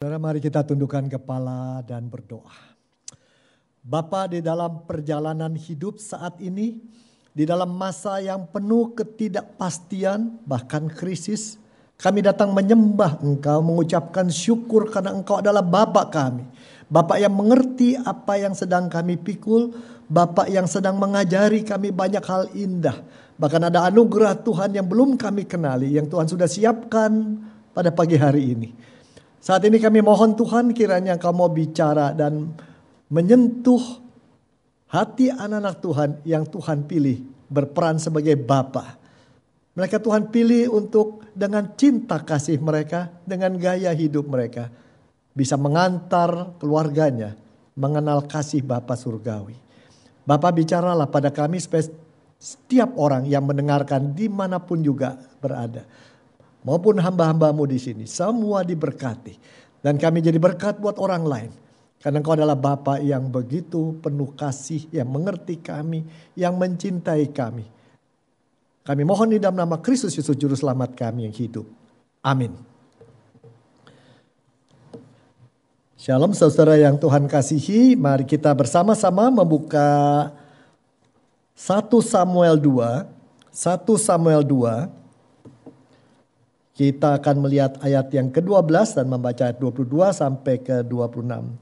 Saudara mari kita tundukkan kepala dan berdoa. Bapa di dalam perjalanan hidup saat ini, di dalam masa yang penuh ketidakpastian bahkan krisis, kami datang menyembah Engkau, mengucapkan syukur karena Engkau adalah Bapak kami. Bapak yang mengerti apa yang sedang kami pikul, Bapak yang sedang mengajari kami banyak hal indah. Bahkan ada anugerah Tuhan yang belum kami kenali, yang Tuhan sudah siapkan pada pagi hari ini. Saat ini kami mohon Tuhan kiranya Engkau mau bicara dan menyentuh hati anak-anak Tuhan yang Tuhan pilih berperan sebagai Bapa. Mereka Tuhan pilih untuk dengan cinta kasih mereka, dengan gaya hidup mereka. Bisa mengantar keluarganya mengenal kasih Bapa Surgawi. Bapak bicaralah pada kami setiap orang yang mendengarkan di mana pun juga berada maupun hamba-hambamu di sini. Semua diberkati. Dan kami jadi berkat buat orang lain. Karena engkau adalah Bapa yang begitu penuh kasih, yang mengerti kami, yang mencintai kami. Kami mohon di dalam nama Kristus Yesus Juru Selamat kami yang hidup. Amin. Shalom saudara yang Tuhan kasihi, mari kita bersama-sama membuka 1 Samuel 2, 1 Samuel 2 kita akan melihat ayat yang ke-12 dan membaca ayat 22 sampai ke 26. 1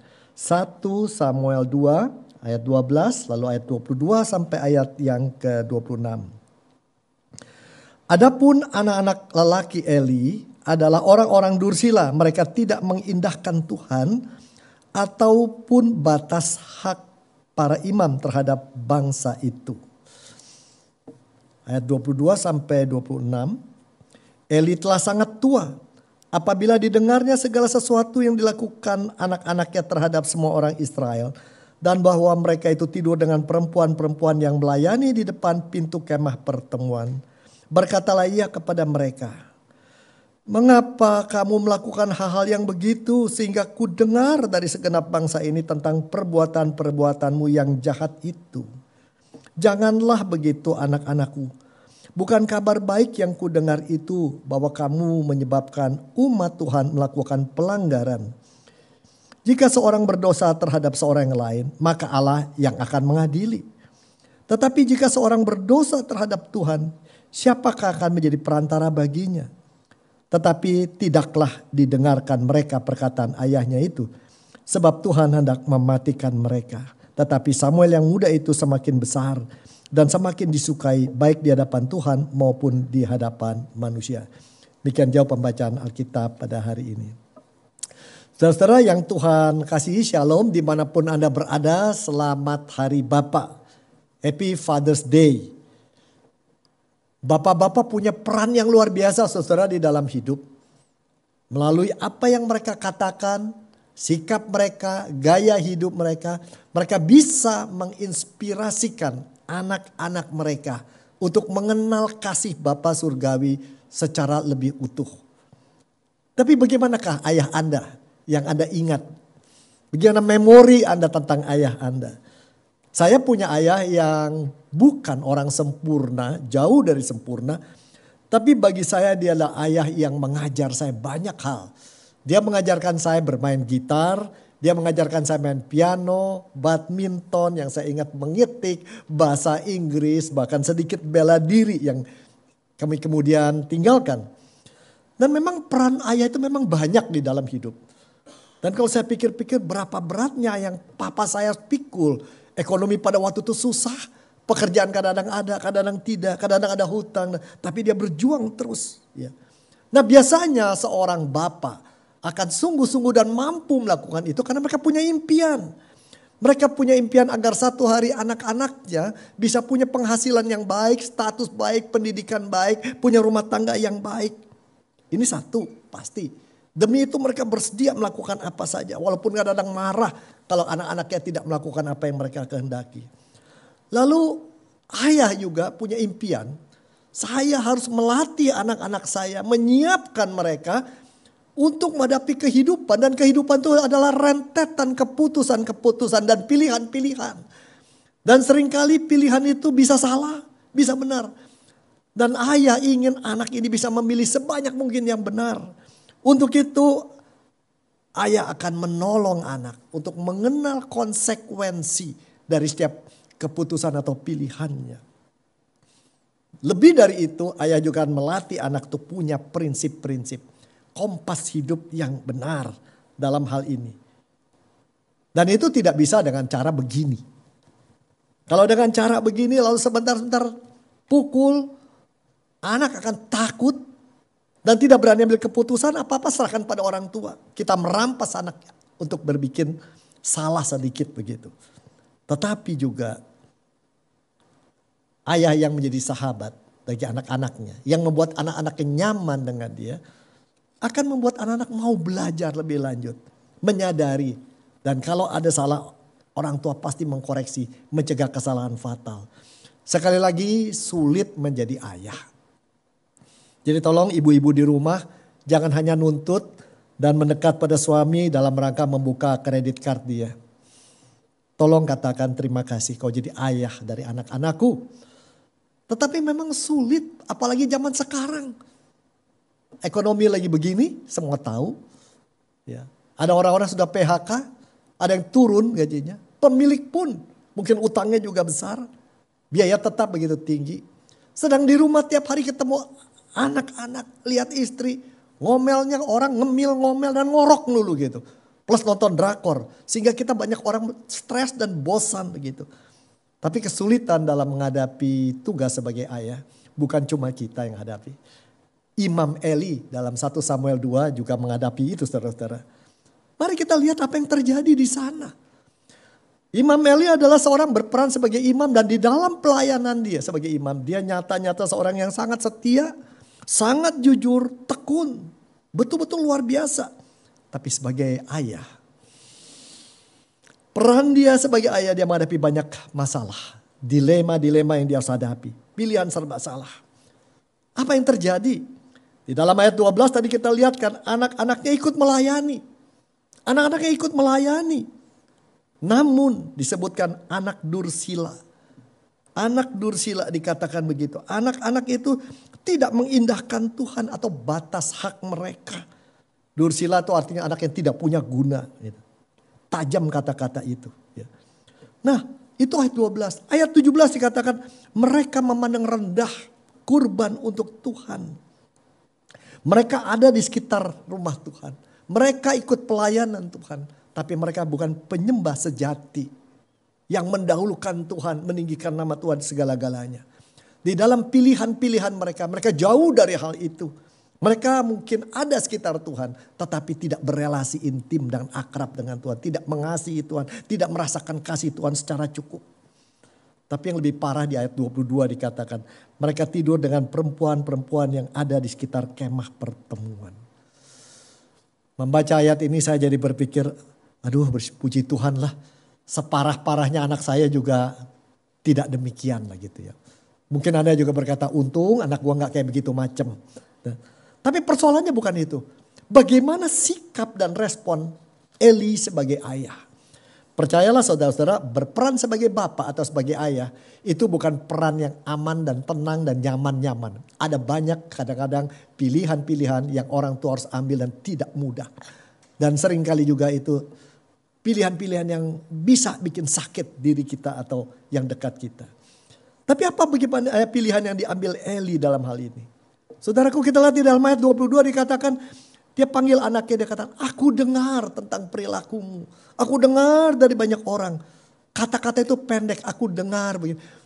Samuel 2 ayat 12 lalu ayat 22 sampai ayat yang ke-26. Adapun anak-anak lelaki Eli adalah orang-orang dursila, mereka tidak mengindahkan Tuhan ataupun batas hak para imam terhadap bangsa itu. Ayat 22 sampai 26. Eli telah sangat tua. Apabila didengarnya segala sesuatu yang dilakukan anak-anaknya terhadap semua orang Israel. Dan bahwa mereka itu tidur dengan perempuan-perempuan yang melayani di depan pintu kemah pertemuan. Berkatalah ia kepada mereka. Mengapa kamu melakukan hal-hal yang begitu sehingga ku dengar dari segenap bangsa ini tentang perbuatan-perbuatanmu yang jahat itu. Janganlah begitu anak-anakku Bukan kabar baik yang ku dengar itu bahwa kamu menyebabkan umat Tuhan melakukan pelanggaran. Jika seorang berdosa terhadap seorang yang lain, maka Allah yang akan mengadili. Tetapi jika seorang berdosa terhadap Tuhan, siapakah akan menjadi perantara baginya? Tetapi tidaklah didengarkan mereka perkataan ayahnya itu, sebab Tuhan hendak mematikan mereka. Tetapi Samuel yang muda itu semakin besar dan semakin disukai baik di hadapan Tuhan maupun di hadapan manusia. Demikian jauh pembacaan Alkitab pada hari ini. Saudara yang Tuhan kasih shalom di mana pun Anda berada, selamat hari Bapak. Happy Father's Day. Bapak-bapak punya peran yang luar biasa saudara di dalam hidup. Melalui apa yang mereka katakan, sikap mereka, gaya hidup mereka, mereka bisa menginspirasikan anak-anak mereka untuk mengenal kasih Bapa Surgawi secara lebih utuh. Tapi bagaimanakah ayah Anda yang Anda ingat? Bagaimana memori Anda tentang ayah Anda? Saya punya ayah yang bukan orang sempurna, jauh dari sempurna. Tapi bagi saya dia adalah ayah yang mengajar saya banyak hal. Dia mengajarkan saya bermain gitar, dia mengajarkan saya main piano, badminton yang saya ingat mengitik, bahasa Inggris, bahkan sedikit bela diri yang kami kemudian tinggalkan. Dan memang peran ayah itu memang banyak di dalam hidup. Dan kalau saya pikir-pikir berapa beratnya yang papa saya pikul. Ekonomi pada waktu itu susah. Pekerjaan kadang-kadang ada, kadang-kadang tidak, kadang-kadang ada hutang. Tapi dia berjuang terus. Ya. Nah biasanya seorang bapak akan sungguh-sungguh dan mampu melakukan itu karena mereka punya impian. Mereka punya impian agar satu hari anak-anaknya bisa punya penghasilan yang baik, status baik, pendidikan baik, punya rumah tangga yang baik. Ini satu pasti. Demi itu mereka bersedia melakukan apa saja. Walaupun kadang-kadang marah kalau anak-anaknya tidak melakukan apa yang mereka kehendaki. Lalu ayah juga punya impian. Saya harus melatih anak-anak saya, menyiapkan mereka untuk menghadapi kehidupan dan kehidupan itu adalah rentetan keputusan-keputusan dan pilihan-pilihan. Dan sering kali pilihan itu bisa salah, bisa benar. Dan ayah ingin anak ini bisa memilih sebanyak mungkin yang benar. Untuk itu ayah akan menolong anak untuk mengenal konsekuensi dari setiap keputusan atau pilihannya. Lebih dari itu, ayah juga melatih anak itu punya prinsip-prinsip, kompas hidup yang benar dalam hal ini. Dan itu tidak bisa dengan cara begini. Kalau dengan cara begini lalu sebentar-sebentar pukul, anak akan takut dan tidak berani ambil keputusan apa-apa serahkan pada orang tua. Kita merampas anak untuk berbikin salah sedikit begitu. Tetapi juga ayah yang menjadi sahabat bagi anak-anaknya, yang membuat anak-anaknya nyaman dengan dia, akan membuat anak-anak mau belajar lebih lanjut, menyadari, dan kalau ada salah, orang tua pasti mengkoreksi, mencegah kesalahan fatal. Sekali lagi, sulit menjadi ayah. Jadi tolong ibu-ibu di rumah, jangan hanya nuntut dan mendekat pada suami dalam rangka membuka kredit card dia. Tolong katakan terima kasih kau jadi ayah dari anak-anakku tetapi memang sulit, apalagi zaman sekarang. Ekonomi lagi begini, semua tahu. Ya. Ada orang-orang sudah PHK, ada yang turun gajinya. Pemilik pun mungkin utangnya juga besar. Biaya tetap begitu tinggi. Sedang di rumah tiap hari ketemu anak-anak, lihat istri. Ngomelnya orang ngemil, ngomel dan ngorok dulu gitu. Plus nonton drakor. Sehingga kita banyak orang stres dan bosan begitu. Tapi kesulitan dalam menghadapi tugas sebagai ayah bukan cuma kita yang hadapi. Imam Eli dalam 1 Samuel 2 juga menghadapi itu saudara-saudara. Mari kita lihat apa yang terjadi di sana. Imam Eli adalah seorang berperan sebagai imam dan di dalam pelayanan dia sebagai imam. Dia nyata-nyata seorang yang sangat setia, sangat jujur, tekun. Betul-betul luar biasa. Tapi sebagai ayah, Peran dia sebagai ayah dia menghadapi banyak masalah. Dilema-dilema yang dia harus hadapi. Pilihan serba salah. Apa yang terjadi? Di dalam ayat 12 tadi kita lihat kan anak-anaknya ikut melayani. Anak-anaknya ikut melayani. Namun disebutkan anak dursila. Anak dursila dikatakan begitu. Anak-anak itu tidak mengindahkan Tuhan atau batas hak mereka. Dursila itu artinya anak yang tidak punya guna. Gitu. Tajam kata-kata itu. Ya. Nah itu ayat 12. Ayat 17 dikatakan mereka memandang rendah kurban untuk Tuhan. Mereka ada di sekitar rumah Tuhan. Mereka ikut pelayanan Tuhan. Tapi mereka bukan penyembah sejati. Yang mendahulukan Tuhan, meninggikan nama Tuhan segala-galanya. Di dalam pilihan-pilihan mereka, mereka jauh dari hal itu. Mereka mungkin ada sekitar Tuhan, tetapi tidak berelasi intim dan akrab dengan Tuhan, tidak mengasihi Tuhan, tidak merasakan kasih Tuhan secara cukup. Tapi yang lebih parah di ayat 22 dikatakan, mereka tidur dengan perempuan-perempuan yang ada di sekitar kemah pertemuan. Membaca ayat ini saya jadi berpikir, aduh puji Tuhan lah, separah-parahnya anak saya juga tidak demikian lah gitu ya. Mungkin Anda juga berkata, untung anak gua nggak kayak begitu macam. Tapi persoalannya bukan itu. Bagaimana sikap dan respon Eli sebagai ayah. Percayalah saudara-saudara berperan sebagai bapak atau sebagai ayah itu bukan peran yang aman dan tenang dan nyaman-nyaman. Ada banyak kadang-kadang pilihan-pilihan yang orang tua harus ambil dan tidak mudah. Dan sering kali juga itu pilihan-pilihan yang bisa bikin sakit diri kita atau yang dekat kita. Tapi apa bagaimana eh, pilihan yang diambil Eli dalam hal ini? Saudaraku kita lihat di dalam ayat 22 dikatakan dia panggil anaknya dia katakan aku dengar tentang perilakumu. Aku dengar dari banyak orang. Kata-kata itu pendek aku dengar.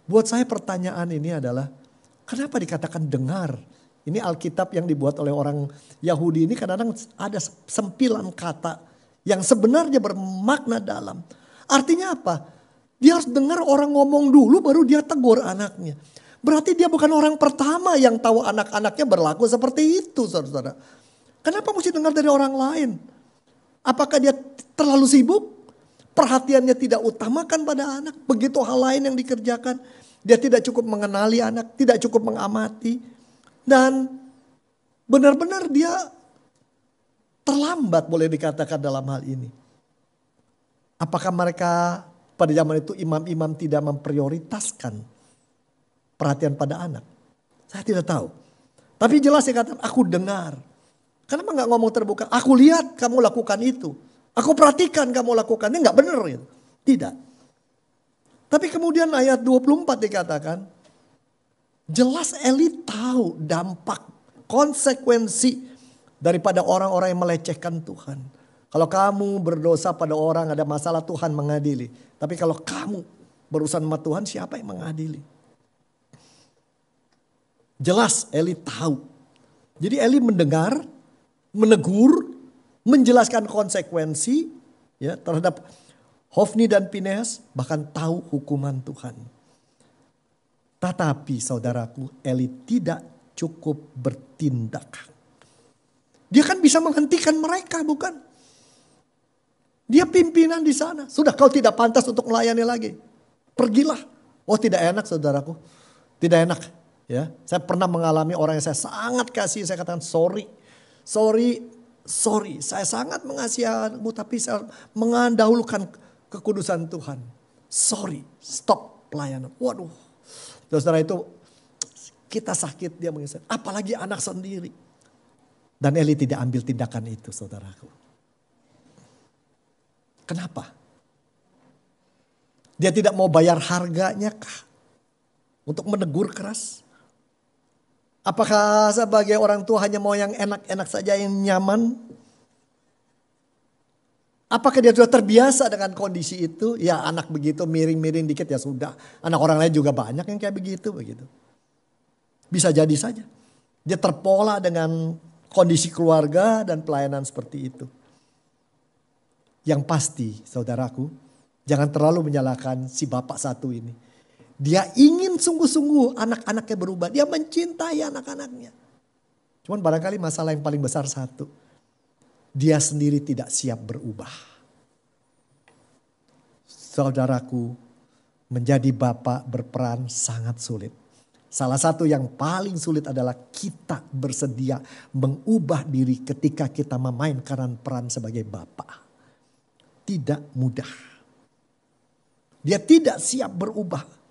Buat saya pertanyaan ini adalah kenapa dikatakan dengar? Ini Alkitab yang dibuat oleh orang Yahudi ini kadang-kadang ada sempilan kata yang sebenarnya bermakna dalam. Artinya apa? Dia harus dengar orang ngomong dulu baru dia tegur anaknya. Berarti dia bukan orang pertama yang tahu anak-anaknya berlaku seperti itu saudara-saudara. Kenapa mesti dengar dari orang lain? Apakah dia terlalu sibuk? Perhatiannya tidak utamakan pada anak. Begitu hal lain yang dikerjakan. Dia tidak cukup mengenali anak, tidak cukup mengamati. Dan benar-benar dia terlambat boleh dikatakan dalam hal ini. Apakah mereka pada zaman itu imam-imam tidak memprioritaskan perhatian pada anak? Saya tidak tahu. Tapi jelas saya katakan aku dengar. Kenapa nggak ngomong terbuka? Aku lihat kamu lakukan itu. Aku perhatikan kamu lakukan. Ini nggak benar. Gitu. Tidak. Tapi kemudian ayat 24 dikatakan. Jelas Eli tahu dampak konsekuensi daripada orang-orang yang melecehkan Tuhan. Kalau kamu berdosa pada orang ada masalah Tuhan mengadili. Tapi kalau kamu berurusan sama Tuhan siapa yang mengadili? Jelas Eli tahu. Jadi Eli mendengar, menegur, menjelaskan konsekuensi ya terhadap Hofni dan Pines bahkan tahu hukuman Tuhan. Tetapi saudaraku, Eli tidak cukup bertindak. Dia kan bisa menghentikan mereka bukan? Dia pimpinan di sana. Sudah kau tidak pantas untuk melayani lagi. Pergilah. Oh tidak enak saudaraku. Tidak enak. Ya, saya pernah mengalami orang yang saya sangat kasih, saya katakan sorry, sorry, sorry. Saya sangat mengasihimu, tapi saya mengandahulukan kekudusan Tuhan. Sorry, stop pelayanan. Waduh, saudara itu kita sakit dia mengisah. Apalagi anak sendiri. Dan Eli tidak ambil tindakan itu saudaraku. Kenapa? Dia tidak mau bayar harganya kah? Untuk menegur keras? Apakah sebagai orang tua hanya mau yang enak-enak saja yang nyaman? Apakah dia sudah terbiasa dengan kondisi itu? Ya anak begitu miring-miring dikit ya sudah. Anak orang lain juga banyak yang kayak begitu begitu. Bisa jadi saja. Dia terpola dengan kondisi keluarga dan pelayanan seperti itu. Yang pasti saudaraku, jangan terlalu menyalahkan si bapak satu ini dia ingin sungguh-sungguh anak-anaknya berubah. Dia mencintai anak-anaknya. Cuman barangkali masalah yang paling besar satu. Dia sendiri tidak siap berubah. Saudaraku, menjadi bapak berperan sangat sulit. Salah satu yang paling sulit adalah kita bersedia mengubah diri ketika kita memainkan peran sebagai bapak. Tidak mudah. Dia tidak siap berubah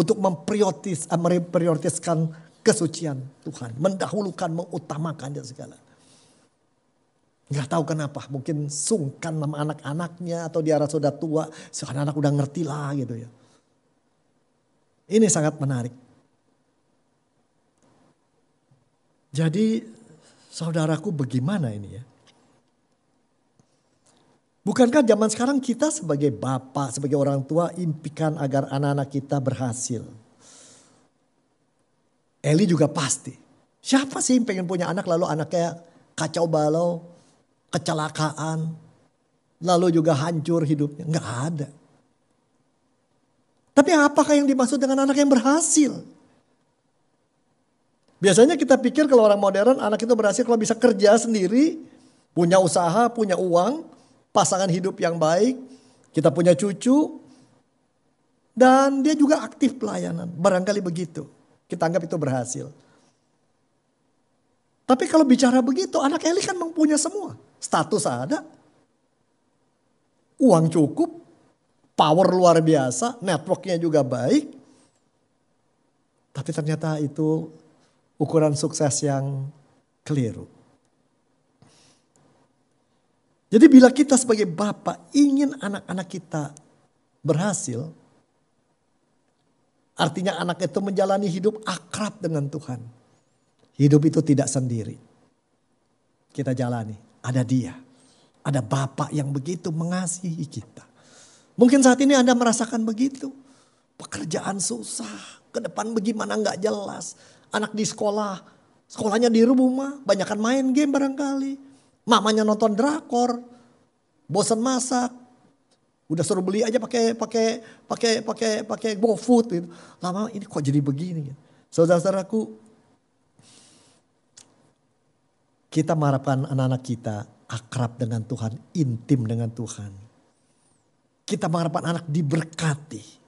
untuk memprioritis, eh, memprioritaskan kesucian Tuhan. Mendahulukan, mengutamakan segala. Gak tahu kenapa, mungkin sungkan sama anak-anaknya atau dia rasa sudah tua, sekarang anak udah ngerti lah gitu ya. Ini sangat menarik. Jadi saudaraku bagaimana ini ya? Bukankah zaman sekarang kita sebagai bapak, sebagai orang tua impikan agar anak-anak kita berhasil? Eli juga pasti. Siapa sih yang pengen punya anak lalu anaknya kacau balau, kecelakaan, lalu juga hancur hidupnya? Enggak ada. Tapi apakah yang dimaksud dengan anak yang berhasil? Biasanya kita pikir kalau orang modern anak itu berhasil kalau bisa kerja sendiri, punya usaha, punya uang, pasangan hidup yang baik, kita punya cucu, dan dia juga aktif pelayanan. Barangkali begitu. Kita anggap itu berhasil. Tapi kalau bicara begitu, anak Eli kan mempunyai semua. Status ada. Uang cukup. Power luar biasa. Networknya juga baik. Tapi ternyata itu ukuran sukses yang keliru. Jadi bila kita sebagai bapak ingin anak-anak kita berhasil, artinya anak itu menjalani hidup akrab dengan Tuhan. Hidup itu tidak sendiri. Kita jalani, ada dia. Ada bapak yang begitu mengasihi kita. Mungkin saat ini Anda merasakan begitu. Pekerjaan susah, ke depan bagaimana nggak jelas. Anak di sekolah, sekolahnya di rumah, banyakkan main game barangkali Mamanya nonton drakor, bosan masak, udah suruh beli aja pakai pakai pakai pakai pakai GoFood gitu. Lama ini kok jadi begini gitu. Saudara-saudaraku, kita mengharapkan anak-anak kita akrab dengan Tuhan, intim dengan Tuhan. Kita mengharapkan anak diberkati.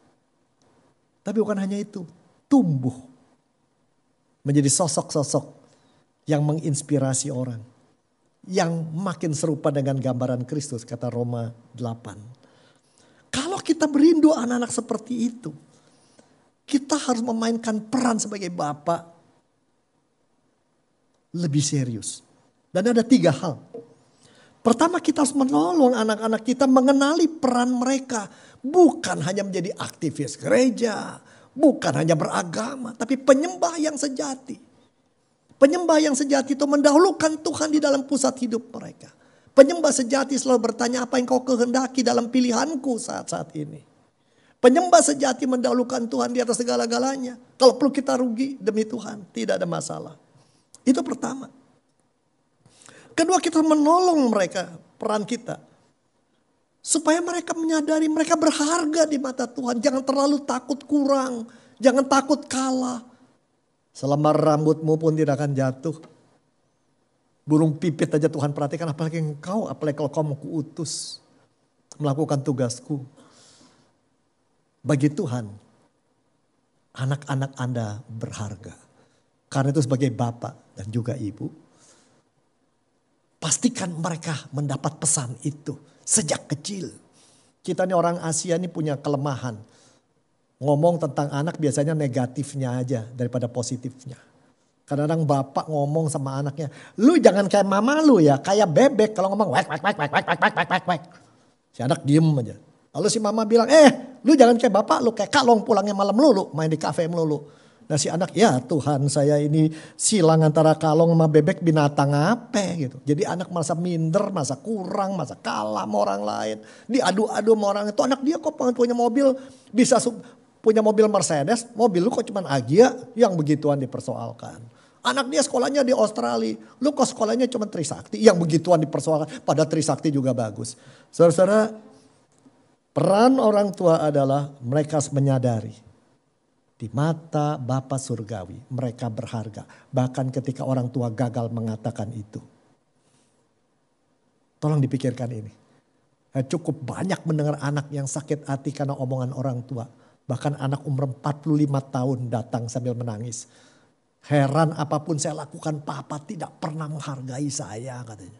Tapi bukan hanya itu, tumbuh menjadi sosok-sosok yang menginspirasi orang yang makin serupa dengan gambaran Kristus kata Roma 8. Kalau kita berindu anak-anak seperti itu, kita harus memainkan peran sebagai bapak lebih serius. Dan ada tiga hal. Pertama kita harus menolong anak-anak kita mengenali peran mereka. Bukan hanya menjadi aktivis gereja. Bukan hanya beragama. Tapi penyembah yang sejati. Penyembah yang sejati itu mendahulukan Tuhan di dalam pusat hidup mereka. Penyembah sejati selalu bertanya apa yang kau kehendaki dalam pilihanku saat-saat ini. Penyembah sejati mendahulukan Tuhan di atas segala-galanya. Kalau perlu kita rugi demi Tuhan, tidak ada masalah. Itu pertama. Kedua kita menolong mereka, peran kita. Supaya mereka menyadari mereka berharga di mata Tuhan. Jangan terlalu takut kurang. Jangan takut kalah. Selama rambutmu pun tidak akan jatuh. Burung pipit aja Tuhan perhatikan apalagi engkau, apalagi kalau kau mau kuutus melakukan tugasku. Bagi Tuhan, anak-anak Anda berharga. Karena itu sebagai bapak dan juga ibu, pastikan mereka mendapat pesan itu sejak kecil. Kita ini orang Asia ini punya kelemahan. Ngomong tentang anak biasanya negatifnya aja daripada positifnya. Kadang-kadang bapak ngomong sama anaknya, lu jangan kayak mama lu ya, kayak bebek kalau ngomong wek wek wek wek wek wek wek wek wek. Si anak diem aja. Lalu si mama bilang, eh lu jangan kayak bapak lu, kayak kalong pulangnya malam melulu, main di kafe melulu. Nah si anak, ya Tuhan saya ini silang antara kalong sama bebek binatang apa gitu. Jadi anak merasa minder, merasa kurang, merasa kalah sama orang lain. Diadu-adu sama orang itu. Anak dia kok punya mobil, bisa punya mobil Mercedes, mobil lu kok cuman Agia yang begituan dipersoalkan. Anak dia sekolahnya di Australia. Lu kok sekolahnya cuma Trisakti. Yang begituan dipersoalkan. Pada Trisakti juga bagus. Saudara-saudara, peran orang tua adalah mereka menyadari. Di mata Bapa Surgawi mereka berharga. Bahkan ketika orang tua gagal mengatakan itu. Tolong dipikirkan ini. Cukup banyak mendengar anak yang sakit hati karena omongan orang tua. Bahkan anak umur 45 tahun datang sambil menangis Heran apa pun saya lakukan, papa tidak pernah menghargai saya katanya.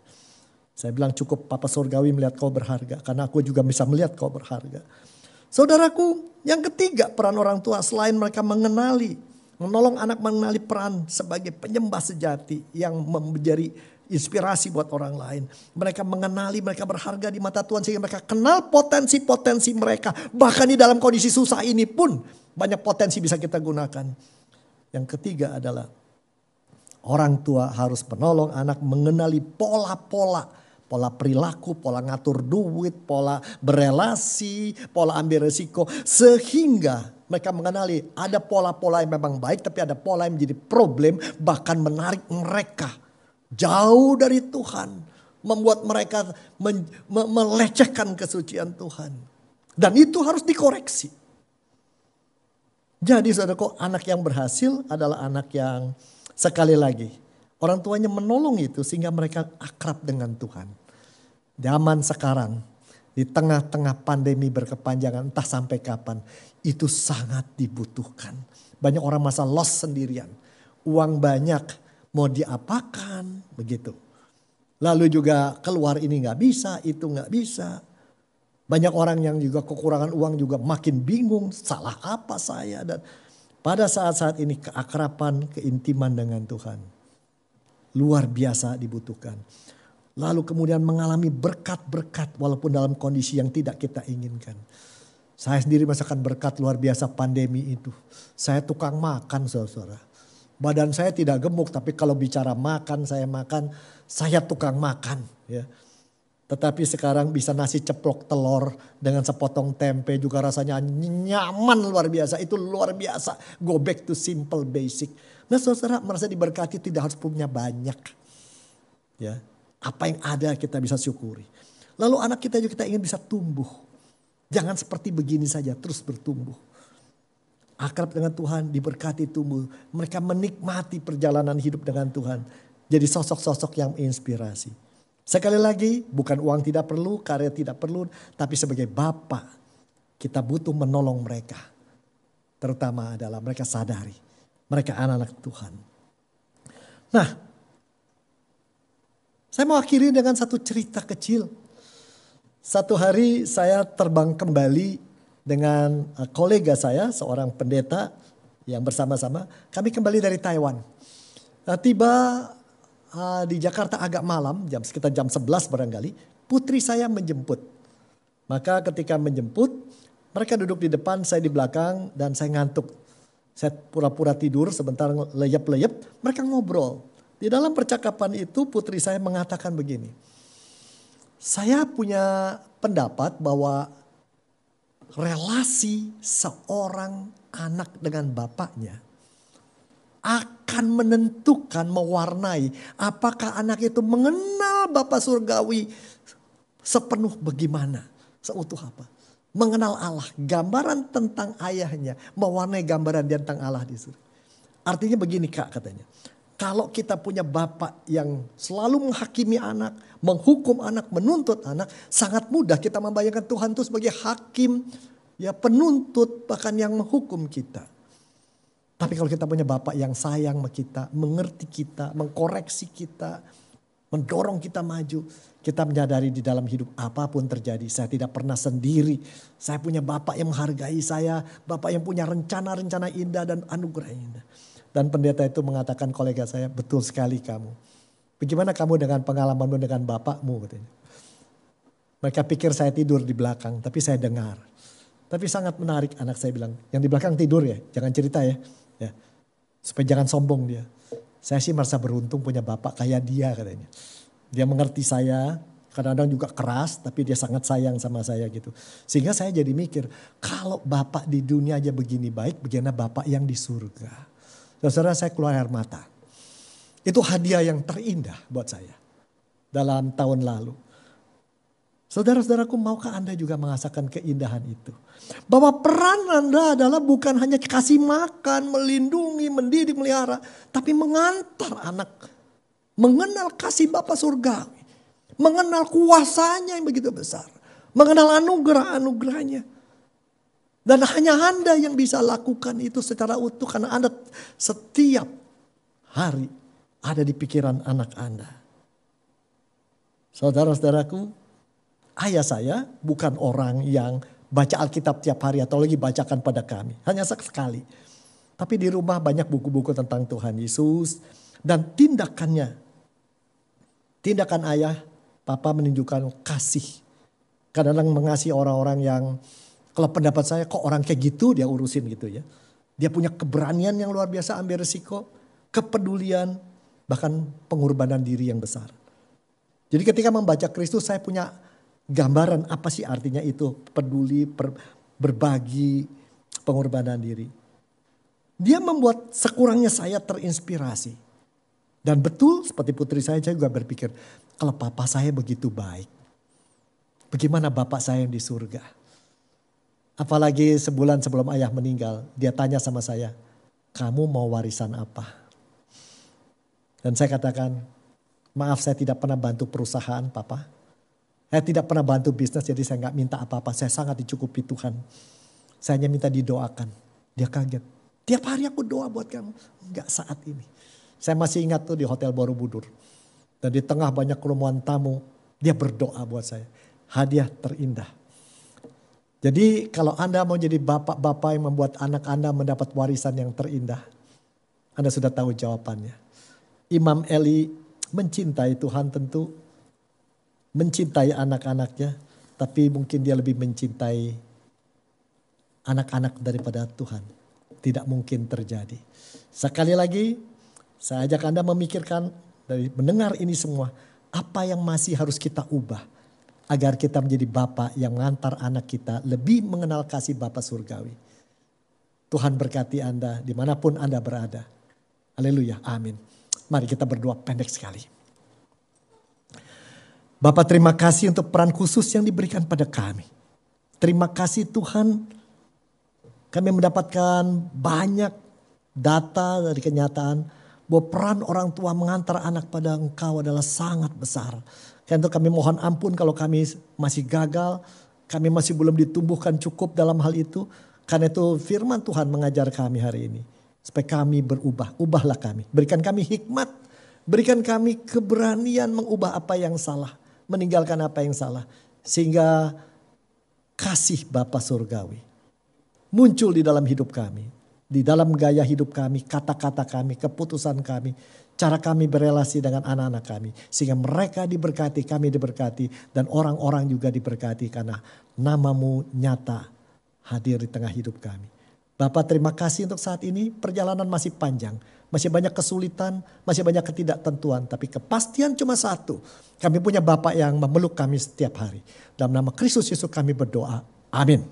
Saya bilang cukup papa surgawi melihat kau berharga. Karena aku juga bisa melihat kau berharga. Saudaraku, yang ketiga peran orang tua selain mereka mengenali. Menolong anak mengenali peran sebagai penyembah sejati yang menjadi inspirasi buat orang lain. Mereka mengenali, mereka berharga di mata Tuhan sehingga mereka kenal potensi-potensi mereka. Bahkan di dalam kondisi susah ini pun banyak potensi bisa kita gunakan. Yang ketiga adalah orang tua harus menolong anak mengenali pola-pola pola perilaku, pola ngatur duit, pola berelasi, pola ambil resiko. Sehingga mereka mengenali ada pola-pola yang memang baik tapi ada pola yang menjadi problem bahkan menarik mereka jauh dari Tuhan. Membuat mereka men, me, melecehkan kesucian Tuhan. Dan itu harus dikoreksi. Jadi saudaraku anak yang berhasil adalah anak yang sekali lagi orang tuanya menolong itu sehingga mereka akrab dengan Tuhan. Zaman sekarang di tengah-tengah pandemi berkepanjangan entah sampai kapan itu sangat dibutuhkan. Banyak orang masa lost sendirian. Uang banyak mau diapakan begitu. Lalu juga keluar ini nggak bisa, itu nggak bisa. Banyak orang yang juga kekurangan uang juga makin bingung salah apa saya dan pada saat-saat ini keakraban, keintiman dengan Tuhan luar biasa dibutuhkan. Lalu kemudian mengalami berkat-berkat walaupun dalam kondisi yang tidak kita inginkan. Saya sendiri merasakan berkat luar biasa pandemi itu. Saya tukang makan saudara. Badan saya tidak gemuk tapi kalau bicara makan saya makan, saya tukang makan. Ya. Tetapi sekarang bisa nasi ceplok telur dengan sepotong tempe juga rasanya nyaman luar biasa. Itu luar biasa. Go back to simple basic. Nah saudara merasa diberkati tidak harus punya banyak. Ya, Apa yang ada kita bisa syukuri. Lalu anak kita juga kita ingin bisa tumbuh. Jangan seperti begini saja terus bertumbuh. Akrab dengan Tuhan diberkati tumbuh. Mereka menikmati perjalanan hidup dengan Tuhan. Jadi sosok-sosok yang inspirasi. Sekali lagi, bukan uang tidak perlu, karya tidak perlu, tapi sebagai bapak kita butuh menolong mereka. Terutama adalah mereka sadari, mereka anak-anak Tuhan. Nah, saya mau akhiri dengan satu cerita kecil. Satu hari saya terbang kembali dengan eh, kolega saya, seorang pendeta yang bersama-sama. Kami kembali dari Taiwan. Nah, tiba uh, di Jakarta agak malam, jam sekitar jam 11 barangkali, putri saya menjemput. Maka ketika menjemput, mereka duduk di depan, saya di belakang dan saya ngantuk. Saya pura-pura tidur sebentar leyep-leyep, mereka ngobrol. Di dalam percakapan itu putri saya mengatakan begini. Saya punya pendapat bahwa relasi seorang anak dengan bapaknya akan menentukan, mewarnai apakah anak itu mengenal Bapak Surgawi sepenuh bagaimana, seutuh apa. Mengenal Allah, gambaran tentang ayahnya, mewarnai gambaran tentang Allah di surga. Artinya begini kak katanya, kalau kita punya bapak yang selalu menghakimi anak, menghukum anak, menuntut anak, sangat mudah kita membayangkan Tuhan itu sebagai hakim, ya penuntut bahkan yang menghukum kita. Tapi kalau kita punya bapak yang sayang sama kita, mengerti kita, mengkoreksi kita, mendorong kita maju, kita menyadari di dalam hidup apa pun terjadi, saya tidak pernah sendiri. Saya punya bapak yang menghargai saya, bapak yang punya rencana-rencana indah dan anugerah indah. Dan pendeta itu mengatakan kolega saya, betul sekali kamu. Bagaimana kamu dengan pengalamanmu dengan bapakmu. Mereka pikir saya tidur di belakang, tapi saya dengar. Tapi sangat menarik anak saya bilang, yang di belakang tidur ya, jangan cerita ya. ya. Supaya jangan sombong dia. Saya sih merasa beruntung punya bapak kayak dia katanya. Dia mengerti saya, kadang-kadang juga keras tapi dia sangat sayang sama saya gitu. Sehingga saya jadi mikir, kalau bapak di dunia aja begini baik, bagaimana bapak yang di surga. Saudara saya keluar air mata. Itu hadiah yang terindah buat saya dalam tahun lalu. Saudara-saudaraku maukah Anda juga merasakan keindahan itu? Bahwa peran Anda adalah bukan hanya kasih makan, melindungi, mendidik, melihara. Tapi mengantar anak. Mengenal kasih Bapak surgawi. Mengenal kuasanya yang begitu besar. Mengenal anugerah-anugerahnya. Dan hanya Anda yang bisa lakukan itu secara utuh karena Anda setiap hari ada di pikiran anak Anda. Saudara-saudaraku, ayah saya bukan orang yang baca Alkitab tiap hari atau lagi bacakan pada kami. Hanya sekali. Tapi di rumah banyak buku-buku tentang Tuhan Yesus dan tindakannya. Tindakan ayah, papa menunjukkan kasih. Kadang-kadang mengasihi orang-orang yang kalau pendapat saya kok orang kayak gitu dia urusin gitu ya. Dia punya keberanian yang luar biasa ambil resiko, kepedulian, bahkan pengorbanan diri yang besar. Jadi ketika membaca Kristus saya punya gambaran apa sih artinya itu peduli, per, berbagi, pengorbanan diri. Dia membuat sekurangnya saya terinspirasi. Dan betul seperti putri saya, saya juga berpikir kalau papa saya begitu baik. Bagaimana bapak saya yang di surga? Apalagi sebulan sebelum ayah meninggal, dia tanya sama saya, kamu mau warisan apa? Dan saya katakan, maaf saya tidak pernah bantu perusahaan papa. Saya tidak pernah bantu bisnis jadi saya nggak minta apa-apa. Saya sangat dicukupi Tuhan. Saya hanya minta didoakan. Dia kaget. Tiap hari aku doa buat kamu. Enggak saat ini. Saya masih ingat tuh di Hotel Borobudur. Dan di tengah banyak kerumunan tamu. Dia berdoa buat saya. Hadiah terindah jadi kalau Anda mau jadi bapak-bapak yang membuat anak Anda mendapat warisan yang terindah, Anda sudah tahu jawabannya. Imam Eli mencintai Tuhan tentu, mencintai anak-anaknya, tapi mungkin dia lebih mencintai anak-anak daripada Tuhan. Tidak mungkin terjadi. Sekali lagi, saya ajak Anda memikirkan dari mendengar ini semua, apa yang masih harus kita ubah agar kita menjadi bapak yang mengantar anak kita lebih mengenal kasih Bapak Surgawi. Tuhan berkati Anda di mana pun Anda berada. Haleluya, amin. Mari kita berdoa pendek sekali. Bapak terima kasih untuk peran khusus yang diberikan pada kami. Terima kasih Tuhan kami mendapatkan banyak data dari kenyataan bahwa peran orang tua mengantar anak pada engkau adalah sangat besar. Karena itu kami mohon ampun kalau kami masih gagal, kami masih belum ditumbuhkan cukup dalam hal itu. Karena itu firman Tuhan mengajar kami hari ini. Supaya kami berubah, ubahlah kami. Berikan kami hikmat, berikan kami keberanian mengubah apa yang salah. Meninggalkan apa yang salah. Sehingga kasih Bapa Surgawi muncul di dalam hidup kami. Di dalam gaya hidup kami, kata-kata kami, keputusan kami, cara kami berelasi dengan anak-anak kami. Sehingga mereka diberkati, kami diberkati, dan orang-orang juga diberkati karena namamu nyata hadir di tengah hidup kami. Bapak terima kasih untuk saat ini, perjalanan masih panjang. Masih banyak kesulitan, masih banyak ketidaktentuan. Tapi kepastian cuma satu. Kami punya Bapak yang memeluk kami setiap hari. Dalam nama Kristus Yesus kami berdoa. Amin.